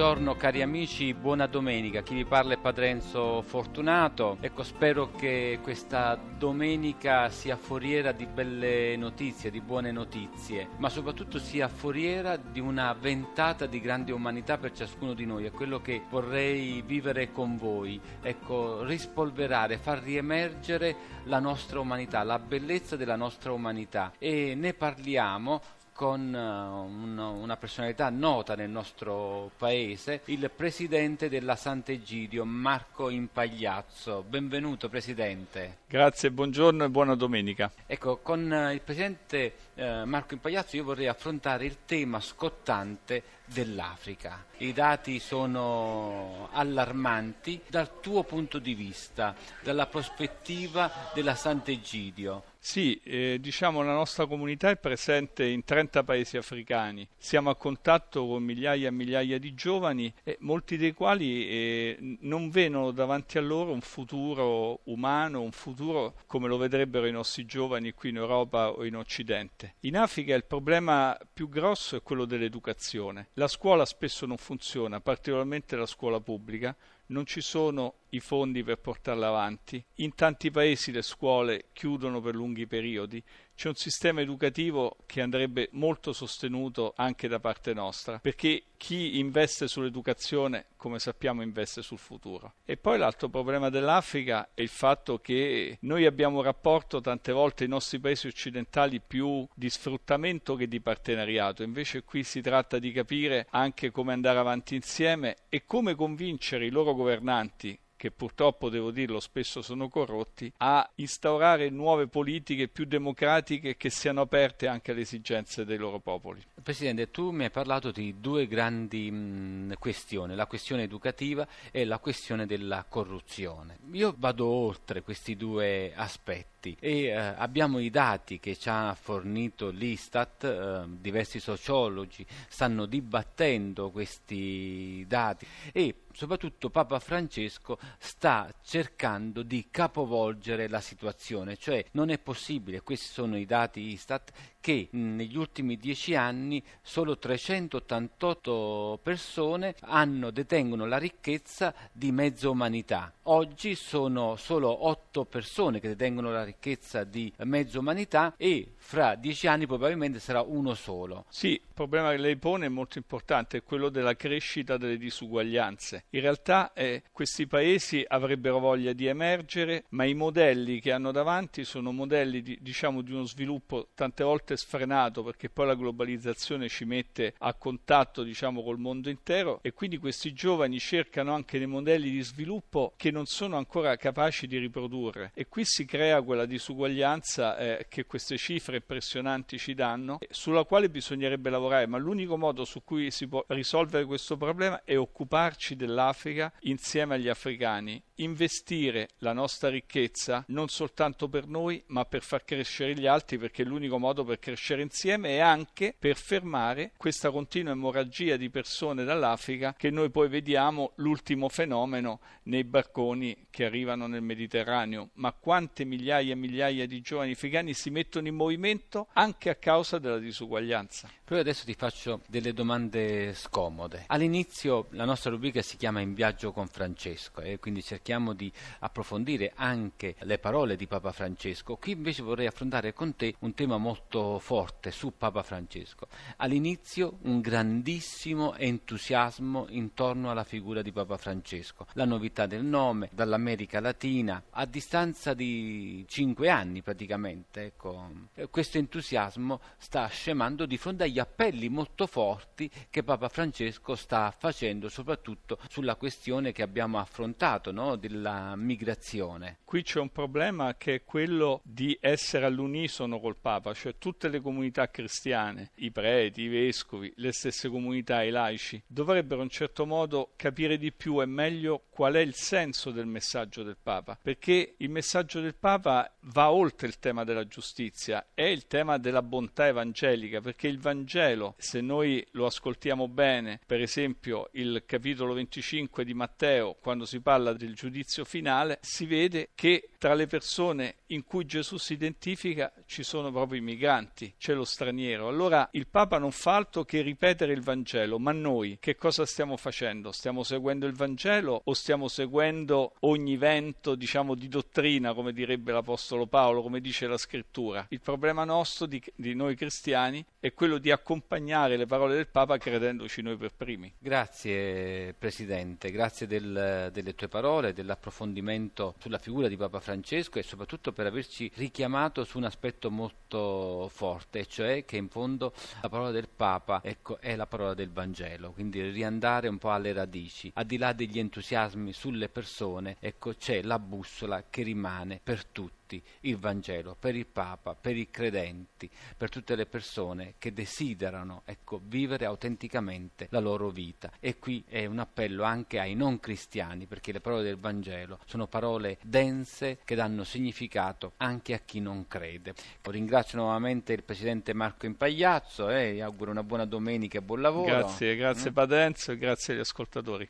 Buongiorno cari amici, buona domenica. Chi vi parla è Padre Enzo Fortunato. Ecco, spero che questa domenica sia foriera di belle notizie, di buone notizie, ma soprattutto sia foriera di una ventata di grande umanità per ciascuno di noi. È quello che vorrei vivere con voi. Ecco, rispolverare, far riemergere la nostra umanità, la bellezza della nostra umanità e ne parliamo con eh, un, una personalità nota nel nostro paese, il presidente della Sant'Egidio, Marco Impagliazzo. Benvenuto Presidente. Grazie, buongiorno e buona domenica. Ecco, con eh, il Presidente eh, Marco Impagliazzo io vorrei affrontare il tema scottante dell'Africa. I dati sono allarmanti dal tuo punto di vista, dalla prospettiva della Sant'Egidio. Sì, eh, diciamo la nostra comunità è presente in 30 paesi africani, siamo a contatto con migliaia e migliaia di giovani, eh, molti dei quali eh, non vedono davanti a loro un futuro umano, un futuro come lo vedrebbero i nostri giovani qui in Europa o in Occidente. In Africa il problema più grosso è quello dell'educazione. La scuola spesso non funziona, particolarmente la scuola pubblica, non ci sono i fondi per portarla avanti. In tanti paesi le scuole chiudono per lunghi periodi. C'è un sistema educativo che andrebbe molto sostenuto anche da parte nostra, perché chi investe sull'educazione, come sappiamo, investe sul futuro. E poi l'altro problema dell'Africa è il fatto che noi abbiamo un rapporto tante volte ai nostri paesi occidentali più di sfruttamento che di partenariato. Invece qui si tratta di capire anche come andare avanti insieme e come convincere i loro governanti che purtroppo devo dirlo spesso sono corrotti, a instaurare nuove politiche più democratiche che siano aperte anche alle esigenze dei loro popoli. Presidente, tu mi hai parlato di due grandi mh, questioni, la questione educativa e la questione della corruzione. Io vado oltre questi due aspetti e eh, abbiamo i dati che ci ha fornito l'Istat, eh, diversi sociologi stanno dibattendo questi dati e soprattutto Papa Francesco sta cercando di capovolgere la situazione, cioè non è possibile, questi sono i dati Istat, che negli ultimi dieci anni solo 388 persone hanno, detengono la ricchezza di mezza umanità. Oggi sono solo 8 persone che detengono la ricchezza di mezza umanità e fra dieci anni probabilmente sarà uno solo. Sì, il problema che lei pone è molto importante, è quello della crescita delle disuguaglianze. In realtà eh, questi paesi avrebbero voglia di emergere, ma i modelli che hanno davanti sono modelli di, diciamo, di uno sviluppo tante volte sfrenato, perché poi la globalizzazione ci mette a contatto diciamo, col mondo intero e quindi questi giovani cercano anche dei modelli di sviluppo che non sono ancora capaci di riprodurre. E qui si crea quella disuguaglianza eh, che queste cifre impressionanti ci danno, sulla quale bisognerebbe lavorare, ma l'unico modo su cui si può risolvere questo problema è occuparci dell'Africa insieme agli africani, investire la nostra ricchezza non soltanto per noi, ma per far crescere gli altri, perché è l'unico modo per crescere insieme e anche per fermare questa continua emorragia di persone dall'Africa che noi poi vediamo l'ultimo fenomeno nei barconi che arrivano nel Mediterraneo. Ma quante migliaia e migliaia di giovani africani si mettono in movimento anche a causa della disuguaglianza. Poi adesso ti faccio delle domande scomode. All'inizio la nostra rubrica si chiama In viaggio con Francesco e quindi cerchiamo di approfondire anche le parole di Papa Francesco. Qui invece vorrei affrontare con te un tema molto forte su Papa Francesco. All'inizio un grandissimo entusiasmo intorno alla figura di Papa Francesco, la novità del nome dall'America Latina a distanza di cinque anni praticamente. Ecco, questo entusiasmo sta scemando di fronte agli appelli molto forti che Papa Francesco sta facendo soprattutto sulla questione che abbiamo affrontato no? della migrazione. Qui c'è un problema che è quello di essere all'unisono col Papa, cioè tutti tutte le comunità cristiane, i preti, i vescovi, le stesse comunità, i laici, dovrebbero in certo modo capire di più e meglio qual è il senso del messaggio del Papa, perché il messaggio del Papa va oltre il tema della giustizia, è il tema della bontà evangelica, perché il Vangelo, se noi lo ascoltiamo bene, per esempio il capitolo 25 di Matteo, quando si parla del giudizio finale, si vede che tra le persone in cui Gesù si identifica ci sono proprio i migranti, c'è lo straniero. Allora il Papa non fa altro che ripetere il Vangelo, ma noi che cosa stiamo facendo? Stiamo seguendo il Vangelo o stiamo seguendo ogni vento, diciamo, di dottrina, come direbbe l'Apostolo Paolo, come dice la Scrittura? Il problema nostro di, di noi cristiani è quello di accompagnare le parole del Papa credendoci noi per primi. Grazie Presidente, grazie del, delle tue parole, dell'approfondimento sulla figura di Papa Francesco e soprattutto per averci richiamato su un aspetto molto forte, cioè che in fondo la parola del Papa ecco, è la parola del Vangelo, quindi riandare un po' alle radici, al di là degli entusiasmi sulle persone, ecco, c'è la bussola che rimane per tutti il Vangelo, per il Papa, per i credenti, per tutte le persone che desiderano ecco, vivere autenticamente la loro vita. E qui è un appello anche ai non cristiani, perché le parole del Vangelo sono parole dense che danno significato anche a chi non crede. Ringrazio nuovamente il Presidente Marco Impagliazzo e gli auguro una buona domenica e buon lavoro. Grazie, grazie mm. Padenzo e grazie agli ascoltatori.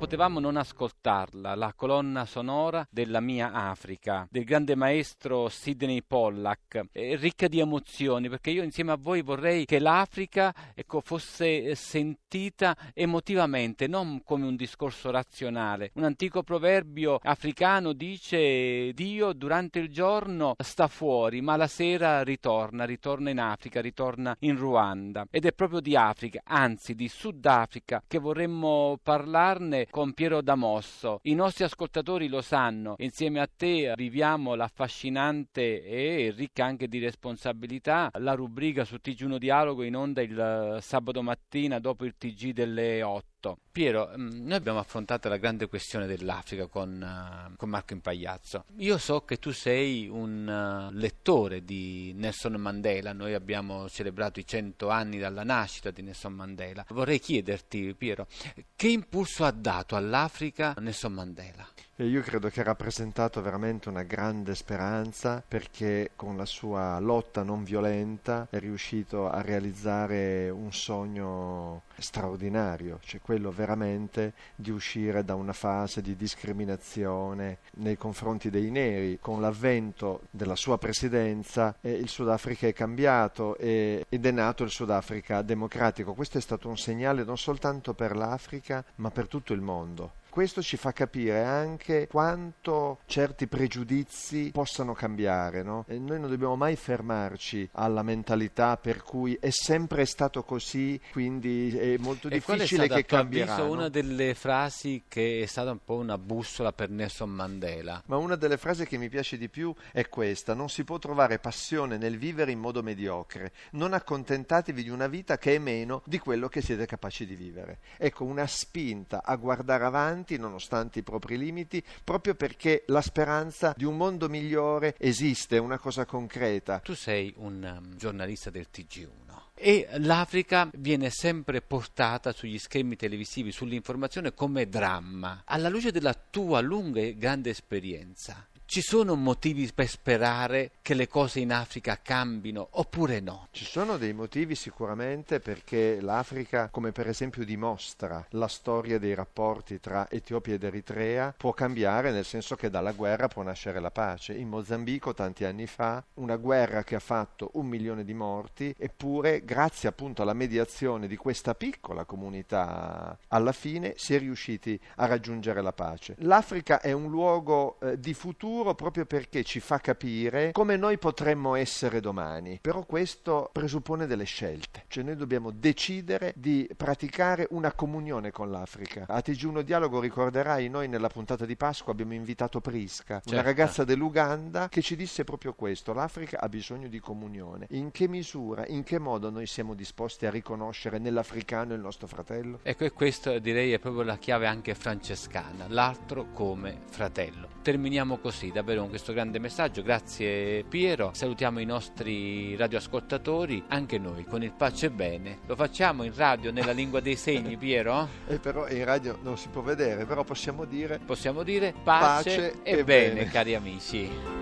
Potevamo non ascoltarla, la colonna sonora della mia Africa, del grande maestro Sidney Pollack, è ricca di emozioni, perché io insieme a voi vorrei che l'Africa ecco, fosse sentita emotivamente, non come un discorso razionale. Un antico proverbio africano dice Dio durante il giorno sta fuori, ma la sera ritorna, ritorna in Africa, ritorna in Ruanda. Ed è proprio di Africa, anzi di Sudafrica, che vorremmo parlarne con Piero Damosso. I nostri ascoltatori lo sanno, insieme a te viviamo l'affascinante e ricca anche di responsabilità la rubrica su TG1 Dialogo in onda il sabato mattina dopo il TG delle 8 tutto. Piero, mm, noi abbiamo affrontato la grande questione dell'Africa con, uh, con Marco Impagliazzo. Io so che tu sei un uh, lettore di Nelson Mandela, noi abbiamo celebrato i cento anni dalla nascita di Nelson Mandela. Vorrei chiederti, Piero, che impulso ha dato all'Africa Nelson Mandela? E io credo che ha rappresentato veramente una grande speranza perché con la sua lotta non violenta è riuscito a realizzare un sogno straordinario, cioè quello veramente di uscire da una fase di discriminazione nei confronti dei neri. Con l'avvento della sua presidenza eh, il Sudafrica è cambiato e, ed è nato il Sudafrica democratico. Questo è stato un segnale non soltanto per l'Africa ma per tutto il mondo Questo ci fa capire anche quanto certi pregiudizi possano cambiare. No? Noi non dobbiamo mai fermarci alla mentalità per cui è sempre stato così, quindi è molto e difficile è che cambierà. È una delle frasi che è stata un po' una bussola per Nelson Mandela. Ma una delle frasi che mi piace di più è questa: non si può trovare passione nel vivere in modo mediocre. Non accontentatevi di una vita che è meno di quello che siete capaci di vivere. Ecco, una spinta a guardare avanti nonostante i propri limiti, proprio perché la speranza di un mondo migliore esiste, è una cosa concreta. Tu sei un um, giornalista del TG1 e l'Africa viene sempre portata sugli schermi televisivi, sull'informazione come dramma. Alla luce della tua lunga e grande esperienza, ci sono motivi per sperare che le cose in Africa cambino oppure no? Ci sono dei motivi sicuramente perché l'Africa, come per esempio dimostra la storia dei rapporti tra Etiopia ed Eritrea, può cambiare nel senso che dalla guerra può nascere la pace. In Mozambico tanti anni fa, una guerra che ha fatto un milione di morti, eppure grazie appunto alla mediazione di questa piccola comunità, alla fine si è riusciti a raggiungere la pace. L'Africa è un luogo eh, di futuro futuro proprio perché ci fa capire come noi potremmo essere domani. Però questo presuppone delle scelte, cioè noi dobbiamo decidere di praticare una comunione con l'Africa. A TG1 Dialogo ricorderai, noi nella puntata di Pasqua abbiamo invitato Prisca, certo. una ragazza dell'Uganda che ci disse proprio questo, l'Africa ha bisogno di comunione. In che misura, in che modo noi siamo disposti a riconoscere nell'africano il nostro fratello? Ecco, e questo direi è proprio la chiave anche francescana, l'altro come fratello. Terminiamo così davvero con questo grande messaggio. Grazie Piero. Salutiamo i nostri radioascoltatori, anche noi con il pace e bene. Lo facciamo in radio nella lingua dei segni, Piero? E però in radio non si può vedere, però possiamo dire Possiamo dire pace, pace e, e bene, bene, cari amici.